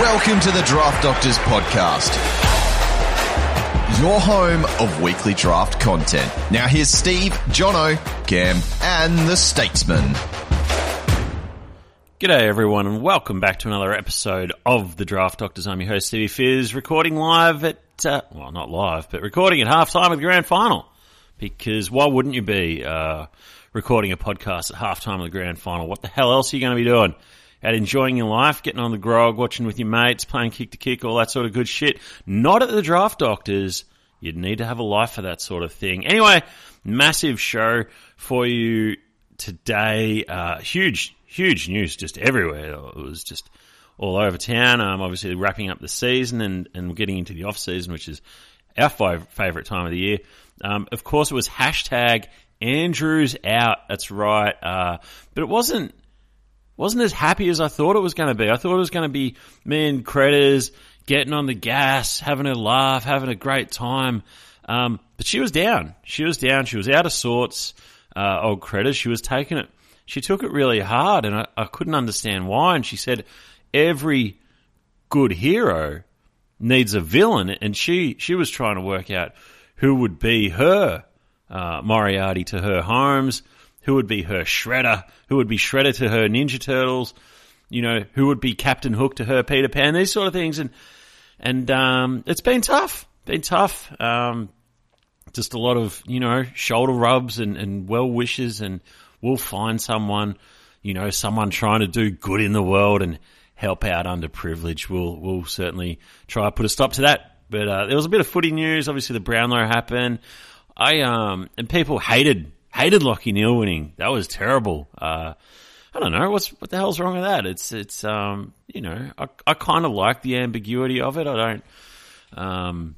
Welcome to the Draft Doctors Podcast, your home of weekly draft content. Now here's Steve, Jono, Cam, and the Statesman. G'day everyone and welcome back to another episode of the Draft Doctors. I'm your host Stevie Fizz, recording live at, uh, well not live, but recording at halftime of the grand final. Because why wouldn't you be, uh, recording a podcast at halftime of the grand final? What the hell else are you going to be doing? Out enjoying your life, getting on the grog, watching with your mates, playing kick to kick, all that sort of good shit. Not at the Draft Doctors. You'd need to have a life for that sort of thing. Anyway, massive show for you today. Uh, huge, huge news just everywhere. It was just all over town. Um, obviously wrapping up the season and, and getting into the off season, which is our five, favourite time of the year. Um, of course, it was hashtag Andrews out. That's right. Uh, but it wasn't wasn't as happy as I thought it was going to be. I thought it was going to be me and Cretters getting on the gas, having a laugh, having a great time. Um, but she was down. She was down. She was out of sorts. Uh, old Cretters. She was taking it. She took it really hard, and I, I couldn't understand why. And she said every good hero needs a villain, and she she was trying to work out who would be her uh, Moriarty to her Holmes who would be her Shredder, who would be Shredder to her Ninja Turtles, you know, who would be Captain Hook to her Peter Pan, these sort of things, and and um, it's been tough, been tough. Um, just a lot of you know shoulder rubs and, and well wishes, and we'll find someone, you know, someone trying to do good in the world and help out underprivileged. We'll we'll certainly try to put a stop to that. But uh, there was a bit of footy news. Obviously, the Brownlow happened. I um and people hated hated Lachie Neale winning. That was terrible. Uh, I don't know what's what the hell's wrong with that. It's it's um you know I I kind of like the ambiguity of it. I don't um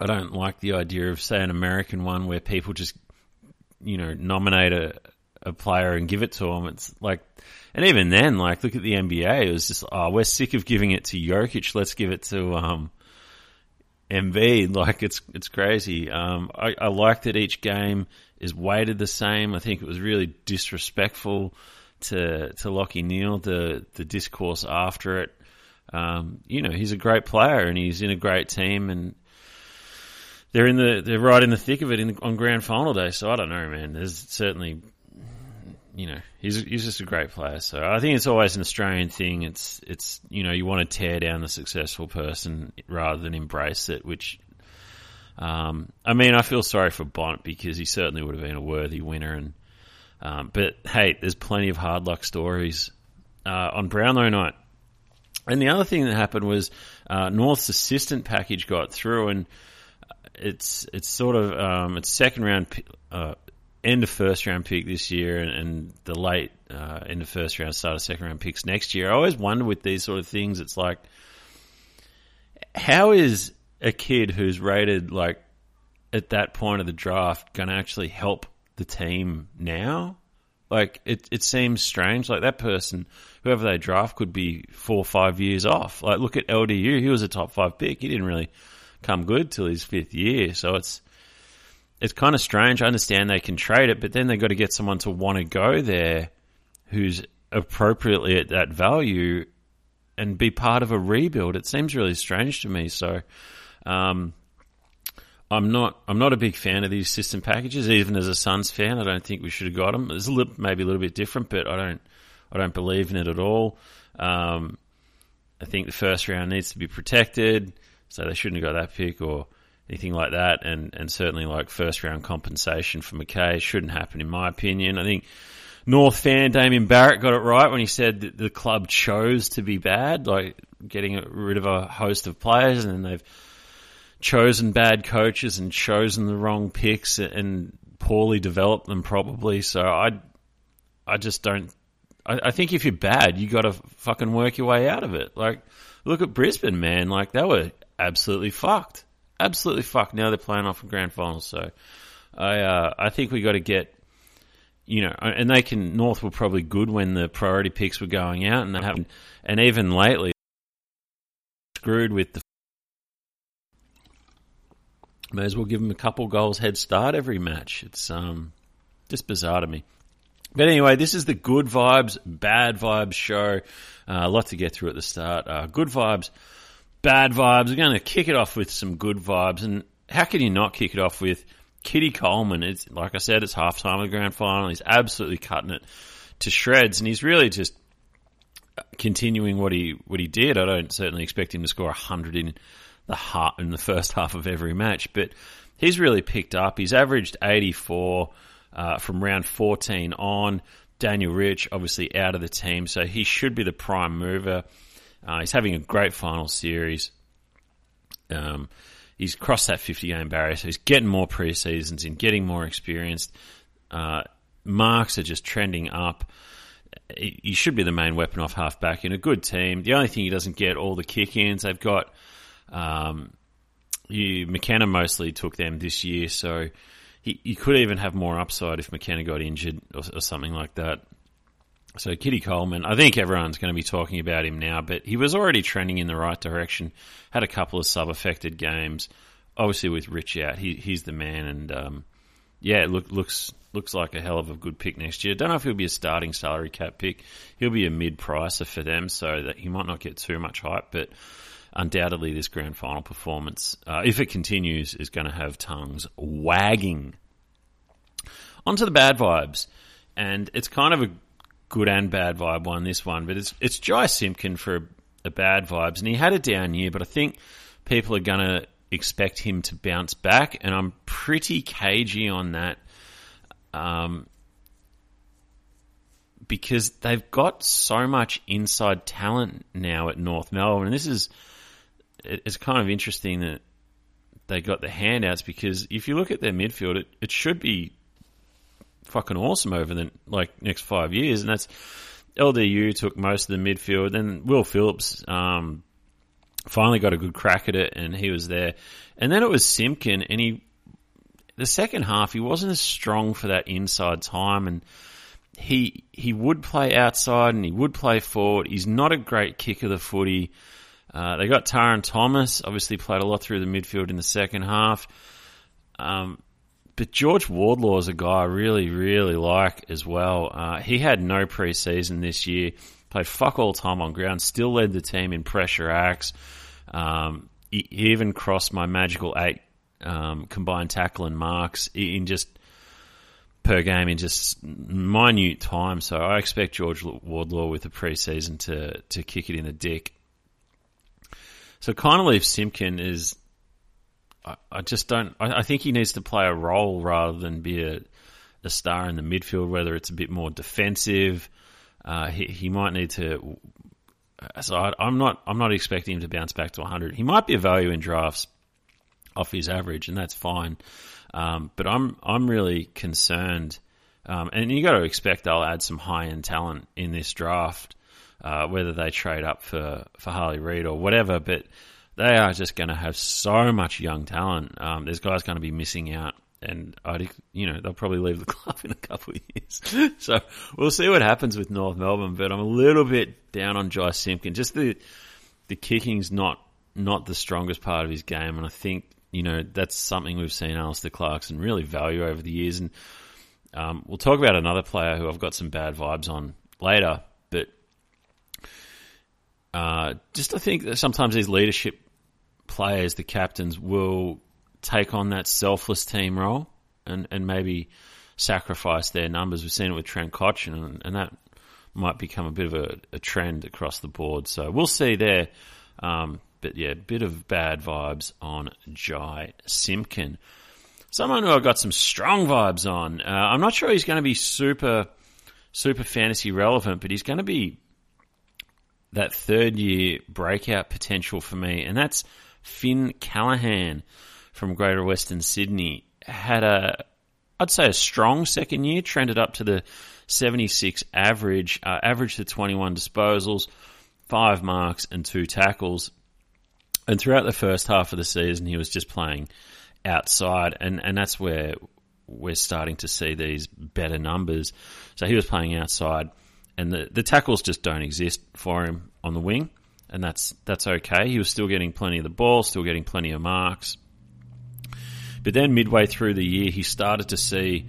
I don't like the idea of say an American one where people just you know nominate a a player and give it to them. It's like and even then like look at the NBA. It was just oh we're sick of giving it to Jokic. Let's give it to um Embiid. Like it's it's crazy. Um, I, I like that each game is weighted the same. I think it was really disrespectful to to Lachie Neale the the discourse after it. Um, you know, he's a great player and he's in a great team and they're in the they're right in the thick of it in, on grand final day. So I don't know, man. There's certainly you know he's he's just a great player. So I think it's always an Australian thing. It's it's you know you want to tear down the successful person rather than embrace it, which um, I mean, I feel sorry for Bont because he certainly would have been a worthy winner. And um, but hey, there's plenty of hard luck stories uh, on Brownlow night. And the other thing that happened was uh, North's assistance package got through, and it's it's sort of um, it's second round, uh, end of first round pick this year, and, and the late uh, end of first round, start of second round picks next year. I always wonder with these sort of things, it's like, how is a kid who's rated like at that point of the draft going to actually help the team now? Like it, it seems strange. Like that person, whoever they draft, could be four or five years off. Like look at LDU; he was a top five pick. He didn't really come good till his fifth year. So it's it's kind of strange. I understand they can trade it, but then they've got to get someone to want to go there who's appropriately at that value and be part of a rebuild. It seems really strange to me. So um, I'm not. I'm not a big fan of these system packages. Even as a Suns fan, I don't think we should have got them. It's a little, maybe a little bit different, but I don't. I don't believe in it at all. Um, I think the first round needs to be protected, so they shouldn't have got that pick or anything like that. And and certainly like first round compensation for McKay shouldn't happen, in my opinion. I think North fan Damien Barrett got it right when he said that the club chose to be bad, like getting rid of a host of players, and then they've chosen bad coaches and chosen the wrong picks and poorly developed them probably. So I, I just don't. I, I think if you're bad, you got to fucking work your way out of it. Like, look at Brisbane, man. Like they were absolutely fucked, absolutely fucked. Now they're playing off a grand final. So I, uh, I think we got to get. You know, and they can. North were probably good when the priority picks were going out, and they haven't. And even lately, screwed with the May as well give them a couple goals head start every match. It's um, just bizarre to me. But anyway, this is the good vibes, bad vibes show. Uh, a lot to get through at the start. Uh, good vibes, bad vibes. We're going to kick it off with some good vibes. And how can you not kick it off with Kitty Coleman? It's like I said, it's halftime of the grand final. He's absolutely cutting it to shreds, and he's really just continuing what he what he did. I don't certainly expect him to score hundred in the heart in the first half of every match, but he's really picked up. He's averaged eighty four uh, from round fourteen on. Daniel Rich obviously out of the team, so he should be the prime mover. Uh, he's having a great final series. Um, he's crossed that 50 game barrier, so he's getting more pre-seasons and getting more experienced. Uh, marks are just trending up. He should be the main weapon off half back in a good team. The only thing he doesn't get all the kick ins. They've got um, you, McKenna mostly took them this year, so he, he could even have more upside if McKenna got injured or, or something like that. So Kitty Coleman, I think everyone's going to be talking about him now, but he was already trending in the right direction. Had a couple of sub-affected games, obviously with Rich out, he, he's the man, and um, yeah, look, looks looks like a hell of a good pick next year. Don't know if he'll be a starting salary cap pick. He'll be a mid pricer for them, so that he might not get too much hype, but undoubtedly this grand final performance, uh, if it continues, is going to have tongues wagging. Onto the bad vibes, and it's kind of a good and bad vibe one. This one, but it's it's Jy Simpkin for a, a bad vibes, and he had a down year, but I think people are going to expect him to bounce back, and I'm pretty cagey on that. Um, because they've got so much inside talent now at North Melbourne. And this is it's kind of interesting that they got the handouts because if you look at their midfield, it, it should be fucking awesome over the like next five years, and that's LDU took most of the midfield. Then Will Phillips um, finally got a good crack at it, and he was there. And then it was Simpkin, and he the second half he wasn't as strong for that inside time, and he he would play outside and he would play forward. He's not a great kick of the footy. Uh, they got Tarryn Thomas, obviously played a lot through the midfield in the second half. Um, but George Wardlaw is a guy I really, really like as well. Uh, he had no preseason this year, played fuck all time on ground, still led the team in pressure acts. Um, he, he, even crossed my magical eight um, combined tackle and marks in just per game in just minute time. So I expect George Wardlaw with the preseason to to kick it in the dick. So leave Simpkin is. I, I just don't. I, I, think he needs to play a role rather than be a, a star in the midfield. Whether it's a bit more defensive, uh, he he might need to. So I, I'm not. I'm not expecting him to bounce back to 100. He might be a value in drafts off his average, and that's fine. Um, but I'm I'm really concerned, um, and you got to expect they'll add some high end talent in this draft uh, whether they trade up for, for Harley Reid or whatever, but they are just going to have so much young talent. Um, there's guys going to be missing out, and I, you know, they'll probably leave the club in a couple of years. so we'll see what happens with North Melbourne. But I'm a little bit down on Jy Simpkin. Just the the kicking's not not the strongest part of his game, and I think you know that's something we've seen Alastair Clarkson really value over the years. And um, we'll talk about another player who I've got some bad vibes on later, uh, just I think that sometimes these leadership players, the captains, will take on that selfless team role and, and maybe sacrifice their numbers. We've seen it with Trent Cotchin, and, and that might become a bit of a, a, trend across the board. So we'll see there. Um, but yeah, a bit of bad vibes on Jy Simpkin. Someone who I've got some strong vibes on. Uh, I'm not sure he's going to be super, super fantasy relevant, but he's going to be that third year breakout potential for me, and that's Finn Callaghan from Greater Western Sydney. Had a, I'd say a strong second year, trended up to the 76 average, uh, the 21 disposals, five marks, and two tackles. And throughout the first half of the season, he was just playing outside, and, and that's where we're starting to see these better numbers. So he was playing outside and the, the tackles just don't exist for him on the wing, and that's that's okay. He was still getting plenty of the ball, still getting plenty of marks. But then midway through the year, he started to see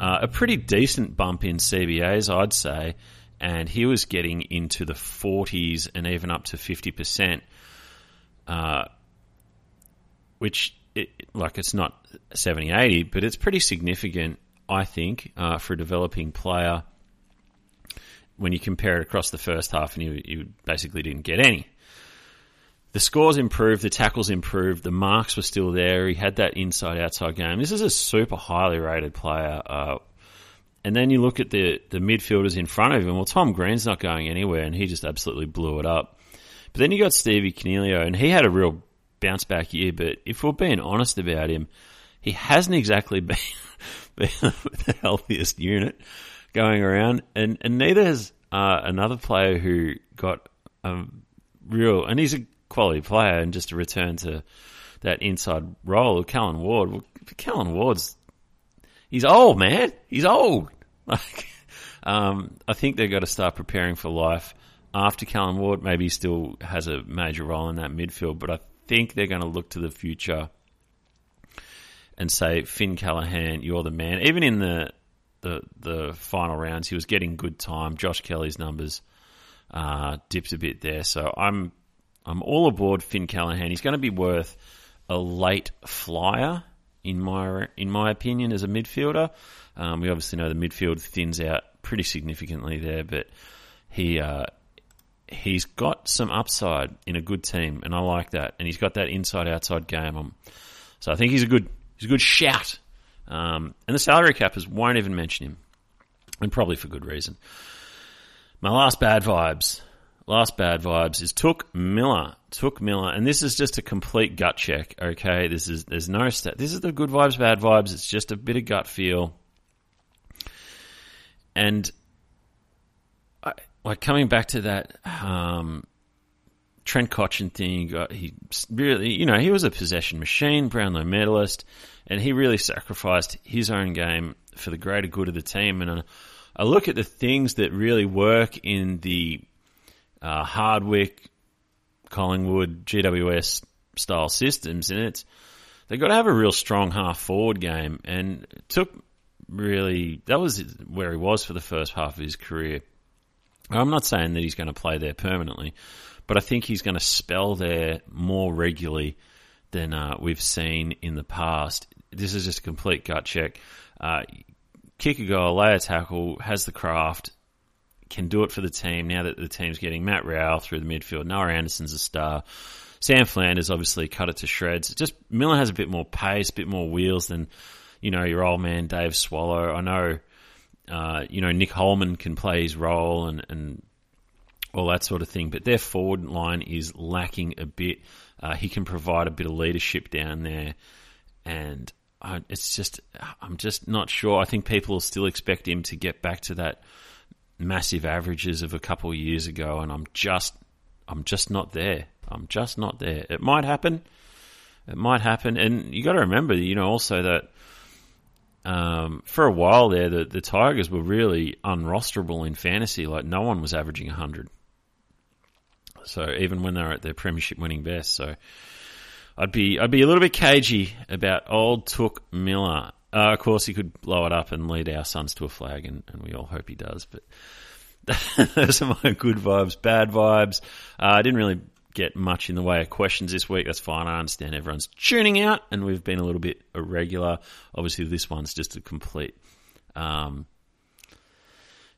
uh, a pretty decent bump in CBAs, I'd say, and he was getting into the 40s and even up to 50%, uh, which, it, like, it's not 70, 80, but it's pretty significant, I think, uh, for a developing player when you compare it across the first half and you, you basically didn't get any. The scores improved, the tackles improved, the marks were still there. He had that inside outside game. This is a super highly rated player. Uh, and then you look at the, the midfielders in front of him. Well, Tom Green's not going anywhere, and he just absolutely blew it up. But then you got Stevie Coniglio, and he had a real bounce back year. But if we're being honest about him, he hasn't exactly been the healthiest unit going around, and and neither has uh, another player who got a real, and he's a quality player, and just to return to that inside role, of Callan Ward. Well, Callan Ward's he's old, man. He's old. Like, um, I think they've got to start preparing for life after Callan Ward. Maybe he still has a major role in that midfield, but I think they're going to look to the future and say, Finn Callaghan, you're the man. Even in the the the final rounds, he was getting good time. Josh Kelly's numbers uh, dipped a bit there, so I'm I'm all aboard Finn Callaghan. He's going to be worth a late flyer in my in my opinion as a midfielder. Um, we obviously know the midfield thins out pretty significantly there, but he uh, he's got some upside in a good team, and I like that. And he's got that inside outside game. So I think he's a good he's a good shout um, and the salary cappers won't even mention him, and probably for good reason. My last bad vibes, last bad vibes is Touk Miller. Touk Miller, and this is just a complete gut check. Okay, this is there's no stat. This is the good vibes, bad vibes. It's just a bit of gut feel, and like coming back to that um, Trent Cotchin thing. Got, he really, you know, he was a possession machine, Brownlow medalist and he really sacrificed his own game for the greater good of the team. And I look at the things that really work in the uh, Hardwick, Collingwood, GWS style systems, and it's they've got to have a real strong half forward game. And it took really that was where he was for the first half of his career. I'm not saying that he's going to play there permanently, but I think he's going to spell there more regularly than uh, we've seen in the past. This is just a complete gut check. Uh, kick a goal, lay a tackle, has the craft, can do it for the team now that the team's getting Matt Rowell through the midfield. Noah Anderson's a star. Sam Flanders obviously cut it to shreds. Just Miller has a bit more pace, a bit more wheels than you know your old man Dave Swallow. I know, uh, you know Nick Holman can play his role and, and all that sort of thing, but their forward line is lacking a bit. Uh, he can provide a bit of leadership down there, and I, it's just I'm just not sure. I think people still expect him to get back to that massive averages of a couple of years ago, and I'm just I'm just not there. I'm just not there. It might happen. It might happen, and you got to remember, you know, also that um, for a while there, the, the Tigers were really unrosterable in fantasy. Like no one was averaging 100. So even when they were at their premiership winning best, so I'd be I'd be a little bit cagey about old Touk Miller. Uh, of course, he could blow it up and lead our Suns to a flag, and, and we all hope he does. But those are my good vibes, bad vibes. Uh, I didn't really get much in the way of questions this week. That's fine. I understand everyone's tuning out, and we've been a little bit irregular. Obviously, this one's just a complete. Um,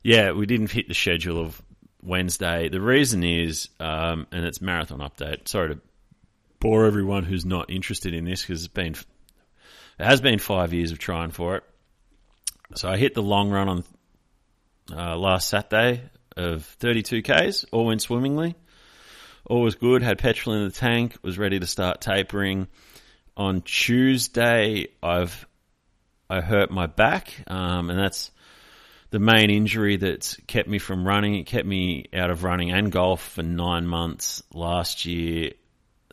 yeah, we didn't hit the schedule of Wednesday. The reason is, um, and it's marathon update. Sorry to bore everyone who's not interested in this because it's been it has been five years of trying for it. So I hit the long run on uh, last Saturday of 32 k's. All went swimmingly. All was good. Had petrol in the tank. Was ready to start tapering. On Tuesday, I've I hurt my back, um, and that's the main injury that's kept me from running. It kept me out of running and golf for nine months last year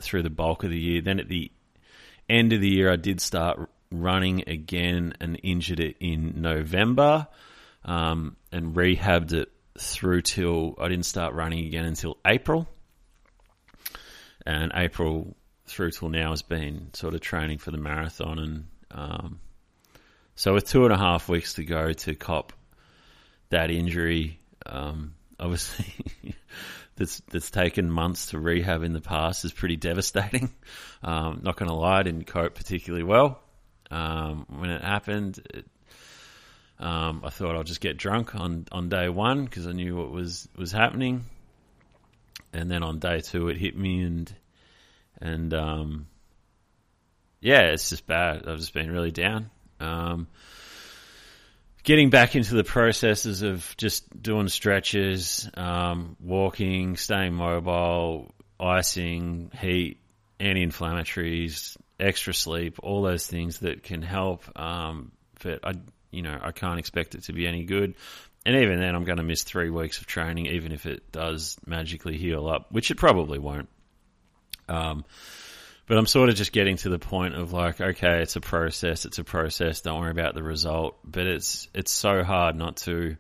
through the bulk of the year. Then at the end of the year, I did start running again and injured it in November um, and rehabbed it through till I didn't start running again until April. And April through till now has been sort of training for the marathon and um, so with two and a half weeks to go to cop that injury, um, obviously that's that's taken months to rehab in the past is pretty devastating. Um, not going to lie, I didn't cope particularly well um, when it happened. It, um, I thought I'll just get drunk on, on day one because I knew what was was happening, and then on day two it hit me and and um, yeah, it's just bad. I've just been really down. Um, getting back into the processes of just doing stretches, um, walking, staying mobile, icing, heat, anti-inflammatories, extra sleep, all those things that can help. Um, but I, you know, I can't expect it to be any good. And even then, I'm going to miss three weeks of training, even if it does magically heal up, which it probably won't. Um, but I'm sort of just getting to the point of like, okay, it's a process, it's a process. Don't worry about the result. But it's it's so hard not to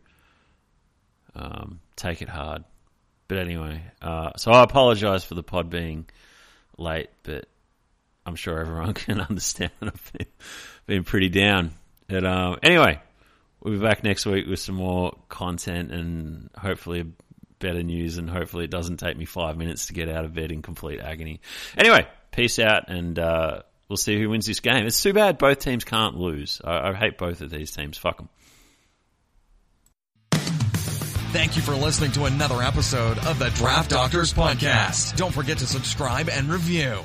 um, take it hard. But anyway, uh, so I apologise for the pod being late, but I'm sure everyone can understand I've been, been pretty down. But um, anyway, we'll be back next week with some more content and hopefully better news. And hopefully, it doesn't take me five minutes to get out of bed in complete agony. Anyway, peace out, and uh, we'll see who wins this game. It's too bad both teams can't lose. I, I hate both of these teams. Fuck them. Thank you for listening to another episode of the Draft Doctors Podcast. Don't forget to subscribe and review.